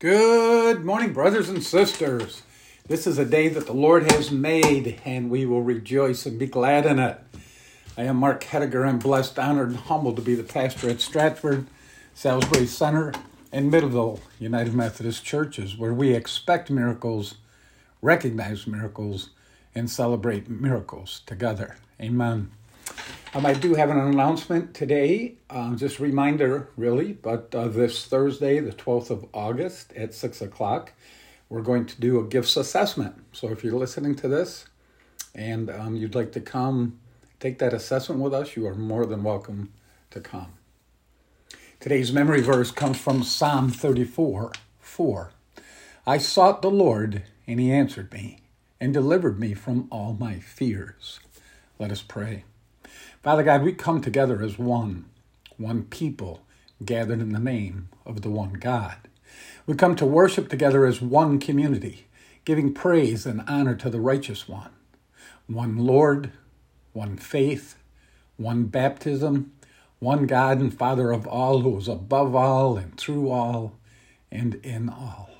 Good morning, brothers and sisters. This is a day that the Lord has made, and we will rejoice and be glad in it. I am Mark Hediger. I'm blessed, honored, and humbled to be the pastor at Stratford, Salisbury Center, and Middleville United Methodist Churches, where we expect miracles, recognize miracles, and celebrate miracles together. Amen. Um, I do have an announcement today, uh, just a reminder, really, but uh, this Thursday, the 12th of August at 6 o'clock, we're going to do a gifts assessment. So if you're listening to this and um, you'd like to come take that assessment with us, you are more than welcome to come. Today's memory verse comes from Psalm 34 4. I sought the Lord, and he answered me and delivered me from all my fears. Let us pray. Father God, we come together as one, one people gathered in the name of the one God. We come to worship together as one community, giving praise and honor to the righteous one. One Lord, one faith, one baptism, one God and Father of all, who is above all and through all and in all.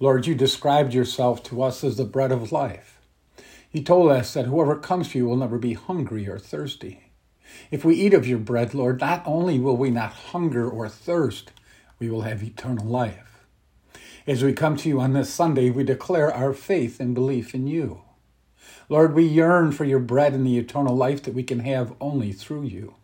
Lord, you described yourself to us as the bread of life. He told us that whoever comes to you will never be hungry or thirsty. If we eat of your bread, Lord, not only will we not hunger or thirst, we will have eternal life. As we come to you on this Sunday, we declare our faith and belief in you. Lord, we yearn for your bread and the eternal life that we can have only through you.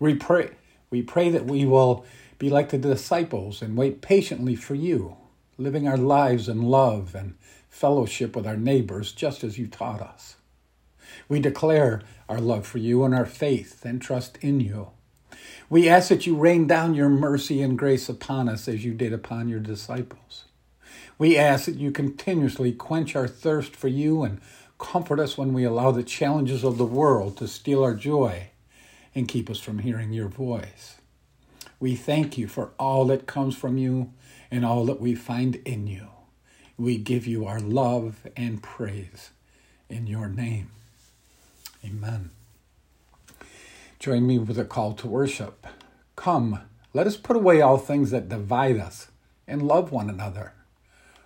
We pray, we pray that we will be like the disciples and wait patiently for you, living our lives in love and fellowship with our neighbors just as you taught us. We declare our love for you and our faith and trust in you. We ask that you rain down your mercy and grace upon us as you did upon your disciples. We ask that you continuously quench our thirst for you and comfort us when we allow the challenges of the world to steal our joy and keep us from hearing your voice. We thank you for all that comes from you and all that we find in you. We give you our love and praise in your name. Amen. Join me with a call to worship. Come, let us put away all things that divide us and love one another,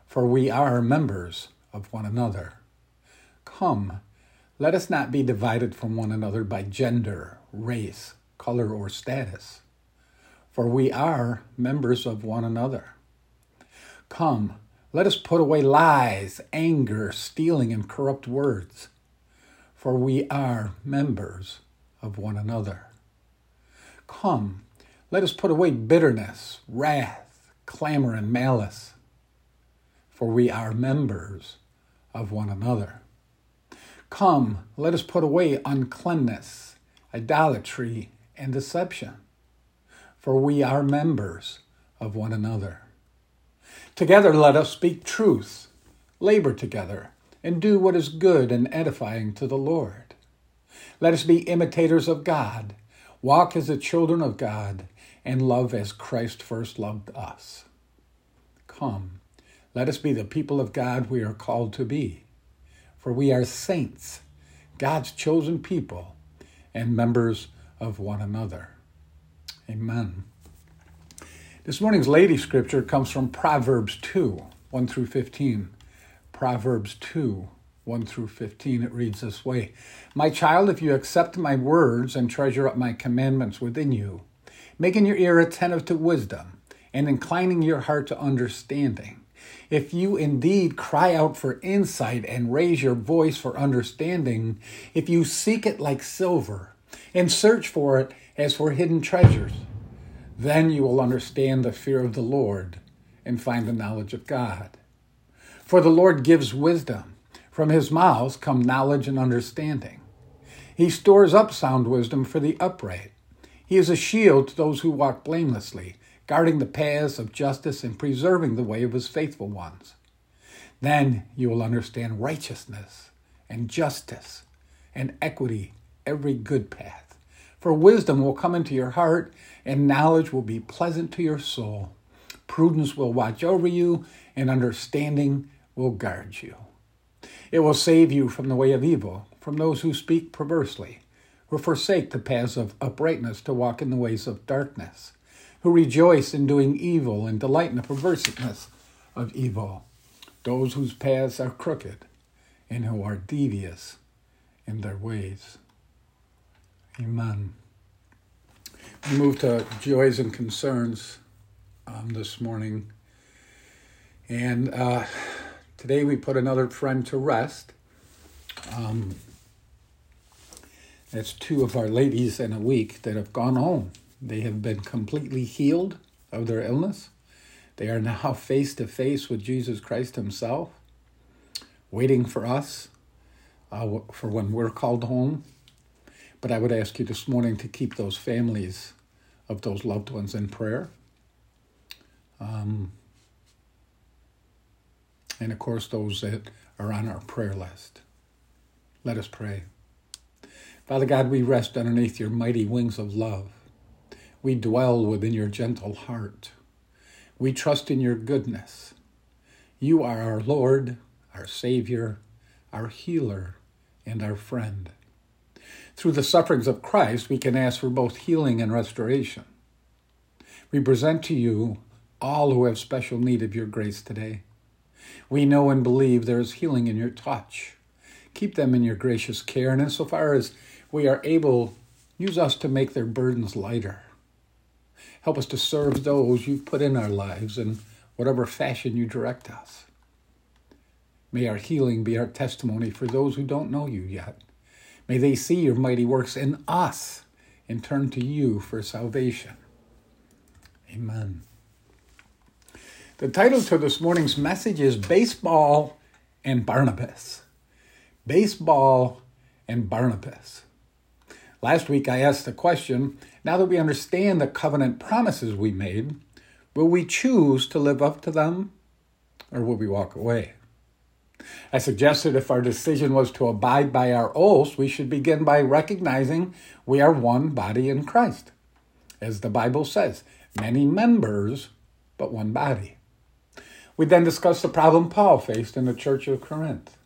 for we are members of one another. Come, let us not be divided from one another by gender, race, color, or status, for we are members of one another. Come, let us put away lies, anger, stealing, and corrupt words, for we are members of one another. Come, let us put away bitterness, wrath, clamor, and malice, for we are members of one another. Come, let us put away uncleanness, idolatry, and deception, for we are members of one another. Together let us speak truth, labor together, and do what is good and edifying to the Lord. Let us be imitators of God, walk as the children of God, and love as Christ first loved us. Come, let us be the people of God we are called to be, for we are saints, God's chosen people, and members of one another. Amen. This morning's lady scripture comes from Proverbs 2 1 through 15. Proverbs 2 1 through 15. It reads this way My child, if you accept my words and treasure up my commandments within you, making your ear attentive to wisdom and inclining your heart to understanding, if you indeed cry out for insight and raise your voice for understanding, if you seek it like silver and search for it as for hidden treasures, then you will understand the fear of the Lord and find the knowledge of God. For the Lord gives wisdom. From his mouth come knowledge and understanding. He stores up sound wisdom for the upright. He is a shield to those who walk blamelessly, guarding the paths of justice and preserving the way of his faithful ones. Then you will understand righteousness and justice and equity, every good path. For wisdom will come into your heart, and knowledge will be pleasant to your soul. Prudence will watch over you, and understanding will guard you. It will save you from the way of evil, from those who speak perversely, who forsake the paths of uprightness to walk in the ways of darkness, who rejoice in doing evil and delight in the perverseness of evil, those whose paths are crooked and who are devious in their ways. Amen. We move to joys and concerns um, this morning. And uh, today we put another friend to rest. Um, that's two of our ladies in a week that have gone home. They have been completely healed of their illness. They are now face to face with Jesus Christ Himself, waiting for us uh, for when we're called home. But I would ask you this morning to keep those families of those loved ones in prayer. Um, and of course, those that are on our prayer list. Let us pray. Father God, we rest underneath your mighty wings of love. We dwell within your gentle heart. We trust in your goodness. You are our Lord, our Savior, our healer, and our friend. Through the sufferings of Christ, we can ask for both healing and restoration. We present to you all who have special need of your grace today. We know and believe there is healing in your touch. Keep them in your gracious care, and insofar as we are able, use us to make their burdens lighter. Help us to serve those you've put in our lives in whatever fashion you direct us. May our healing be our testimony for those who don't know you yet. May they see your mighty works in us and turn to you for salvation. Amen. The title to this morning's message is Baseball and Barnabas. Baseball and Barnabas. Last week I asked the question now that we understand the covenant promises we made, will we choose to live up to them or will we walk away? I suggested if our decision was to abide by our oaths, we should begin by recognizing we are one body in Christ. As the Bible says, many members, but one body. We then discussed the problem Paul faced in the church of Corinth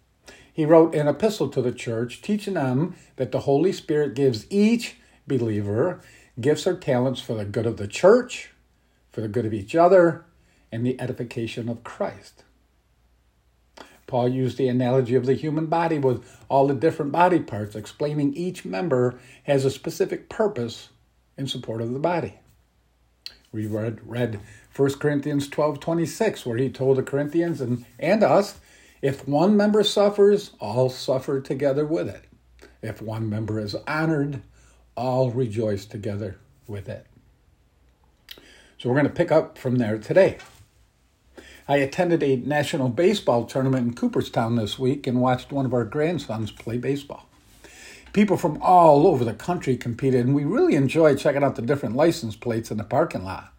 he wrote an epistle to the church teaching them that the Holy Spirit gives each believer gifts or talents for the good of the church, for the good of each other, and the edification of Christ. Paul used the analogy of the human body with all the different body parts, explaining each member has a specific purpose in support of the body. We read, read 1 Corinthians 12 26, where he told the Corinthians and, and us if one member suffers, all suffer together with it. If one member is honored, all rejoice together with it. So we're going to pick up from there today. I attended a national baseball tournament in Cooperstown this week and watched one of our grandsons play baseball. People from all over the country competed, and we really enjoyed checking out the different license plates in the parking lot.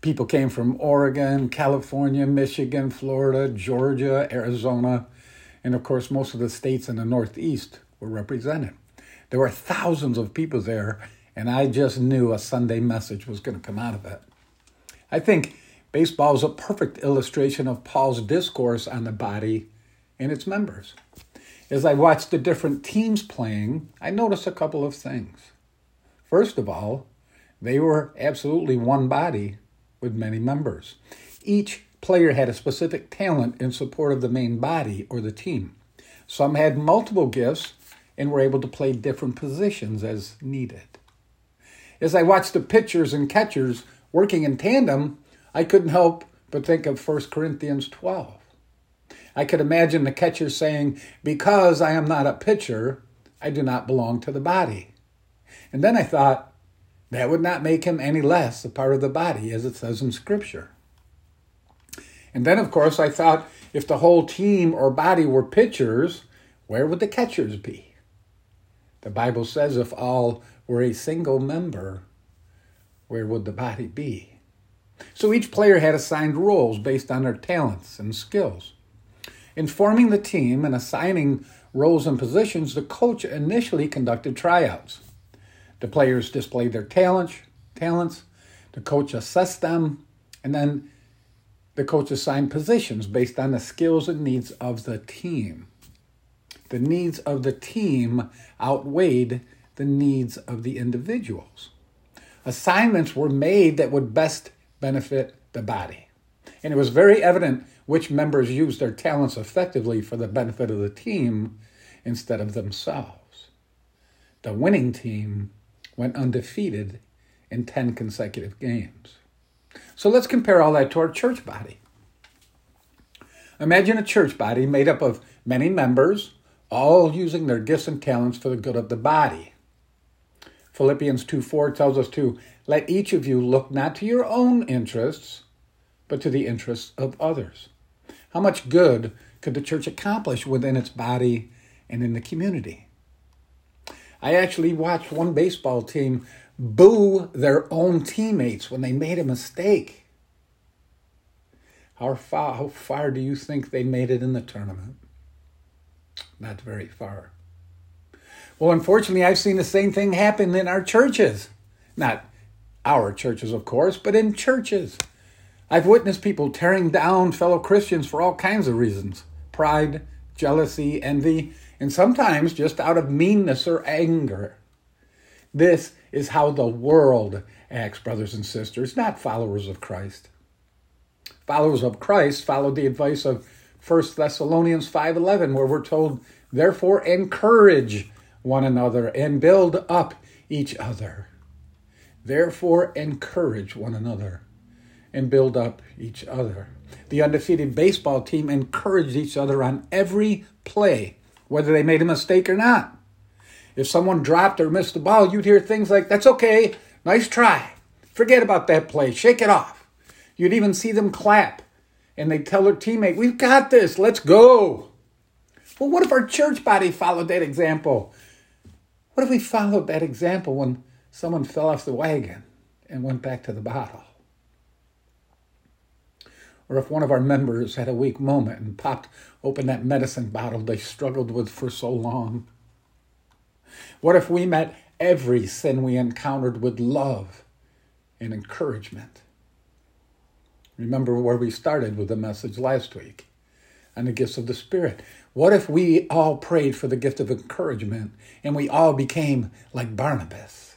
People came from Oregon, California, Michigan, Florida, Georgia, Arizona, and of course, most of the states in the Northeast were represented. There were thousands of people there, and I just knew a Sunday message was going to come out of it. I think baseball is a perfect illustration of Paul's discourse on the body and its members. As I watched the different teams playing, I noticed a couple of things. First of all, they were absolutely one body with many members. Each player had a specific talent in support of the main body or the team. Some had multiple gifts and were able to play different positions as needed. As I watched the pitchers and catchers working in tandem, I couldn't help but think of 1 Corinthians 12. I could imagine the catcher saying, Because I am not a pitcher, I do not belong to the body. And then I thought, that would not make him any less a part of the body, as it says in Scripture. And then, of course, I thought if the whole team or body were pitchers, where would the catchers be? The Bible says if all were a single member, where would the body be? So each player had assigned roles based on their talents and skills. In forming the team and assigning roles and positions, the coach initially conducted tryouts. The players displayed their talents, talents. The coach assessed them, and then the coach assigned positions based on the skills and needs of the team. The needs of the team outweighed the needs of the individuals. assignments were made that would best benefit the body. And it was very evident which members used their talents effectively for the benefit of the team instead of themselves. The winning team went undefeated in 10 consecutive games. So let's compare all that to our church body. Imagine a church body made up of many members, all using their gifts and talents for the good of the body. Philippians 2 4 tells us to let each of you look not to your own interests, but to the interests of others. How much good could the church accomplish within its body and in the community? I actually watched one baseball team boo their own teammates when they made a mistake. How far, how far do you think they made it in the tournament? Not very far. Well, unfortunately, I've seen the same thing happen in our churches. Not our churches, of course, but in churches. I've witnessed people tearing down fellow Christians for all kinds of reasons pride, jealousy, envy, and sometimes just out of meanness or anger. This is how the world acts, brothers and sisters, not followers of Christ. Followers of Christ followed the advice of 1 Thessalonians 5:11 where we're told, "Therefore encourage one another and build up each other." Therefore encourage one another and build up each other. The undefeated baseball team encouraged each other on every play, whether they made a mistake or not. If someone dropped or missed the ball, you'd hear things like, That's okay, nice try. Forget about that play, shake it off. You'd even see them clap and they'd tell their teammate, We've got this, let's go. Well, what if our church body followed that example? What if we followed that example when someone fell off the wagon and went back to the bottle? Or if one of our members had a weak moment and popped open that medicine bottle they struggled with for so long? What if we met every sin we encountered with love and encouragement? Remember where we started with the message last week on the gifts of the Spirit. What if we all prayed for the gift of encouragement and we all became like Barnabas?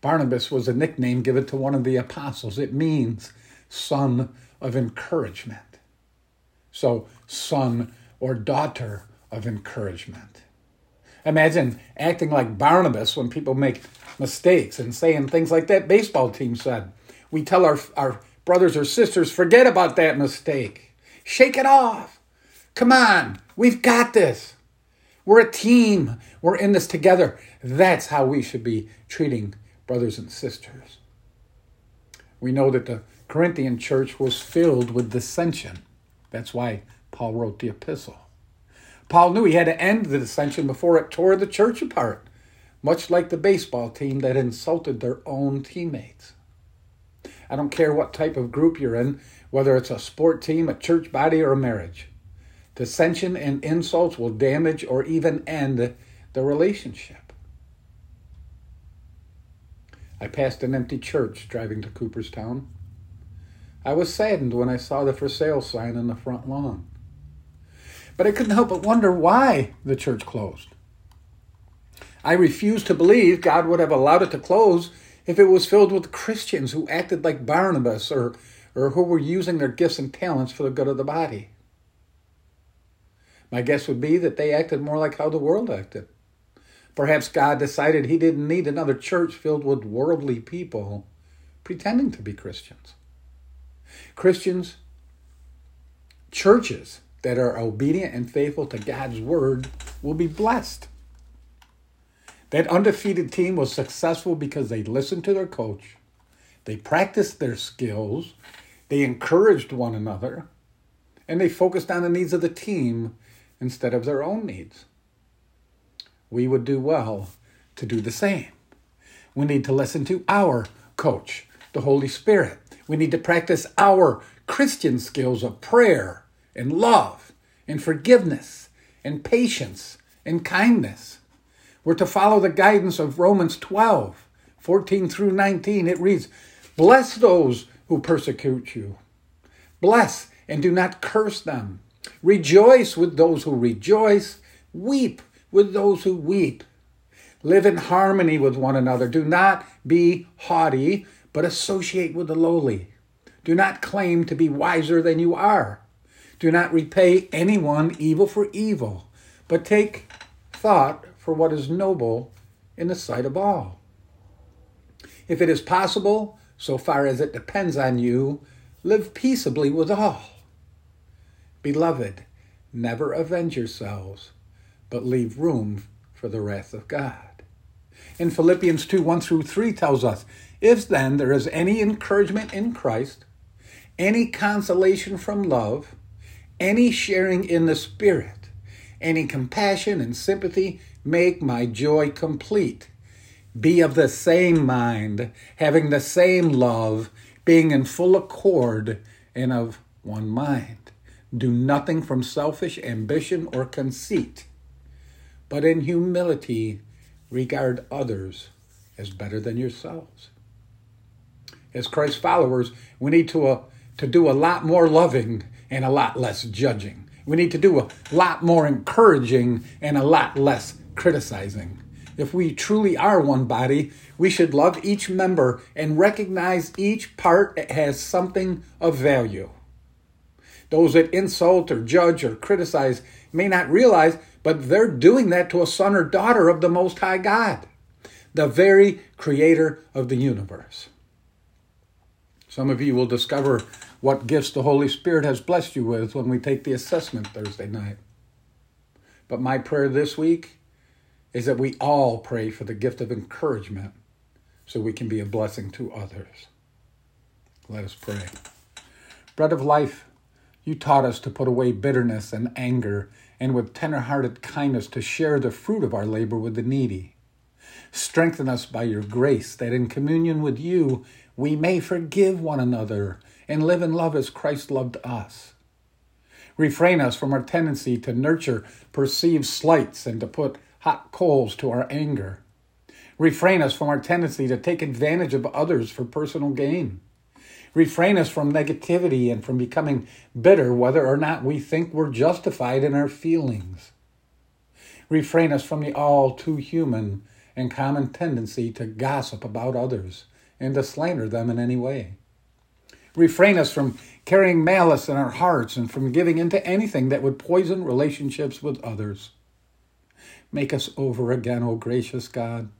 Barnabas was a nickname given to one of the apostles. It means son of encouragement. So, son or daughter of encouragement. Imagine acting like Barnabas when people make mistakes and saying things like that baseball team said. We tell our, our brothers or sisters, forget about that mistake. Shake it off. Come on, we've got this. We're a team. We're in this together. That's how we should be treating brothers and sisters. We know that the Corinthian church was filled with dissension. That's why Paul wrote the epistle. Paul knew he had to end the dissension before it tore the church apart, much like the baseball team that insulted their own teammates. I don't care what type of group you're in, whether it's a sport team, a church body, or a marriage. Dissension and insults will damage or even end the relationship. I passed an empty church driving to Cooperstown. I was saddened when I saw the for sale sign on the front lawn. But I couldn't help but wonder why the church closed. I refused to believe God would have allowed it to close if it was filled with Christians who acted like Barnabas or, or who were using their gifts and talents for the good of the body. My guess would be that they acted more like how the world acted. Perhaps God decided he didn't need another church filled with worldly people pretending to be Christians. Christians, churches that are obedient and faithful to God's word will be blessed. That undefeated team was successful because they listened to their coach, they practiced their skills, they encouraged one another, and they focused on the needs of the team instead of their own needs. We would do well to do the same. We need to listen to our coach, the Holy Spirit. We need to practice our Christian skills of prayer and love and forgiveness and patience and kindness. We're to follow the guidance of Romans 12, 14 through 19. It reads, Bless those who persecute you. Bless and do not curse them. Rejoice with those who rejoice. Weep with those who weep. Live in harmony with one another. Do not be haughty, but associate with the lowly. Do not claim to be wiser than you are. Do not repay anyone evil for evil, but take thought for what is noble in the sight of all. If it is possible, so far as it depends on you, live peaceably with all. Beloved, never avenge yourselves, but leave room for the wrath of God. In Philippians 2 1 through 3 tells us, If then there is any encouragement in Christ, any consolation from love, any sharing in the Spirit, any compassion and sympathy, make my joy complete. Be of the same mind, having the same love, being in full accord and of one mind. Do nothing from selfish ambition or conceit, but in humility regard others as better than yourselves. As Christ followers, we need to, uh, to do a lot more loving and a lot less judging. We need to do a lot more encouraging and a lot less criticizing. If we truly are one body, we should love each member and recognize each part has something of value. Those that insult or judge or criticize may not realize, but they're doing that to a son or daughter of the Most High God, the very creator of the universe. Some of you will discover what gifts the Holy Spirit has blessed you with when we take the assessment Thursday night. But my prayer this week is that we all pray for the gift of encouragement so we can be a blessing to others. Let us pray. Bread of life, you taught us to put away bitterness and anger, and with tender hearted kindness to share the fruit of our labor with the needy. Strengthen us by your grace, that in communion with you we may forgive one another and live in love as Christ loved us. Refrain us from our tendency to nurture perceived slights and to put hot coals to our anger. Refrain us from our tendency to take advantage of others for personal gain. Refrain us from negativity and from becoming bitter whether or not we think we're justified in our feelings. Refrain us from the all too human and common tendency to gossip about others and to slander them in any way. Refrain us from carrying malice in our hearts and from giving into anything that would poison relationships with others. Make us over again, O gracious God.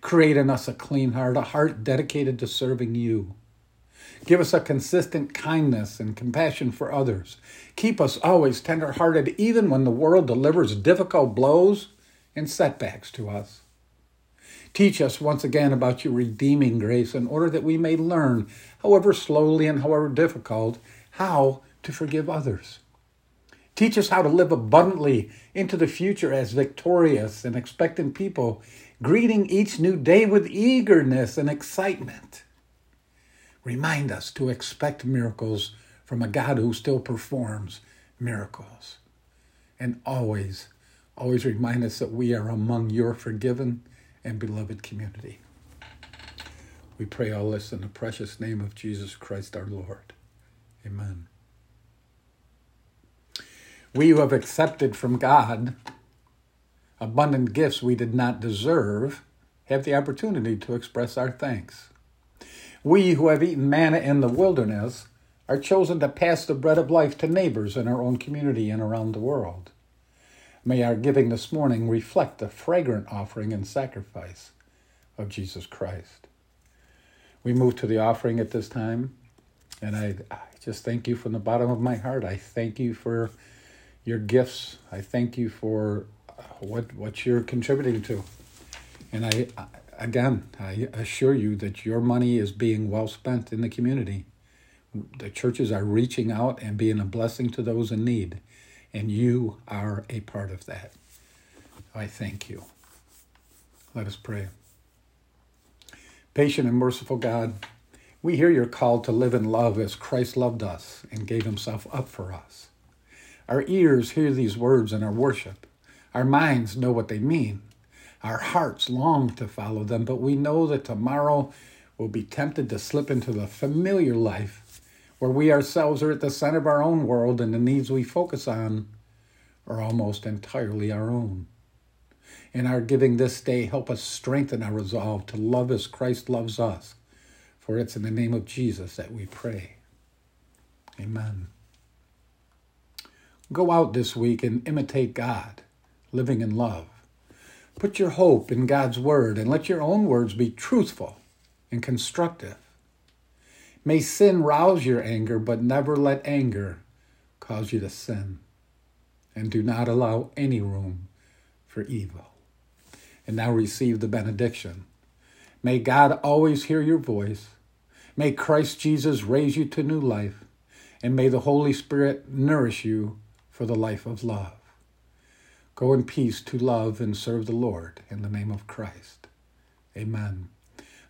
Create in us a clean heart, a heart dedicated to serving you. Give us a consistent kindness and compassion for others. Keep us always tender hearted, even when the world delivers difficult blows and setbacks to us. Teach us once again about your redeeming grace in order that we may learn, however slowly and however difficult, how to forgive others. Teach us how to live abundantly into the future as victorious and expectant people, greeting each new day with eagerness and excitement. Remind us to expect miracles from a God who still performs miracles. And always, always remind us that we are among your forgiven and beloved community. We pray all this in the precious name of Jesus Christ our Lord. Amen. We who have accepted from God abundant gifts we did not deserve have the opportunity to express our thanks. We who have eaten manna in the wilderness are chosen to pass the bread of life to neighbors in our own community and around the world. May our giving this morning reflect the fragrant offering and sacrifice of Jesus Christ. We move to the offering at this time, and I, I just thank you from the bottom of my heart. I thank you for your gifts. I thank you for uh, what what you're contributing to. And I again, I assure you that your money is being well spent in the community. The churches are reaching out and being a blessing to those in need, and you are a part of that. I thank you. Let us pray. Patient and merciful God, we hear your call to live in love as Christ loved us and gave himself up for us. Our ears hear these words in our worship. Our minds know what they mean. Our hearts long to follow them, but we know that tomorrow we'll be tempted to slip into the familiar life where we ourselves are at the center of our own world and the needs we focus on are almost entirely our own. In our giving this day, help us strengthen our resolve to love as Christ loves us. For it's in the name of Jesus that we pray. Amen. Go out this week and imitate God, living in love. Put your hope in God's word and let your own words be truthful and constructive. May sin rouse your anger, but never let anger cause you to sin. And do not allow any room for evil. And now receive the benediction. May God always hear your voice. May Christ Jesus raise you to new life. And may the Holy Spirit nourish you for the life of love. Go in peace to love and serve the Lord in the name of Christ. Amen.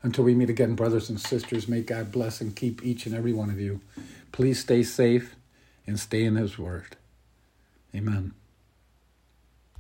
Until we meet again, brothers and sisters, may God bless and keep each and every one of you. Please stay safe and stay in His Word. Amen.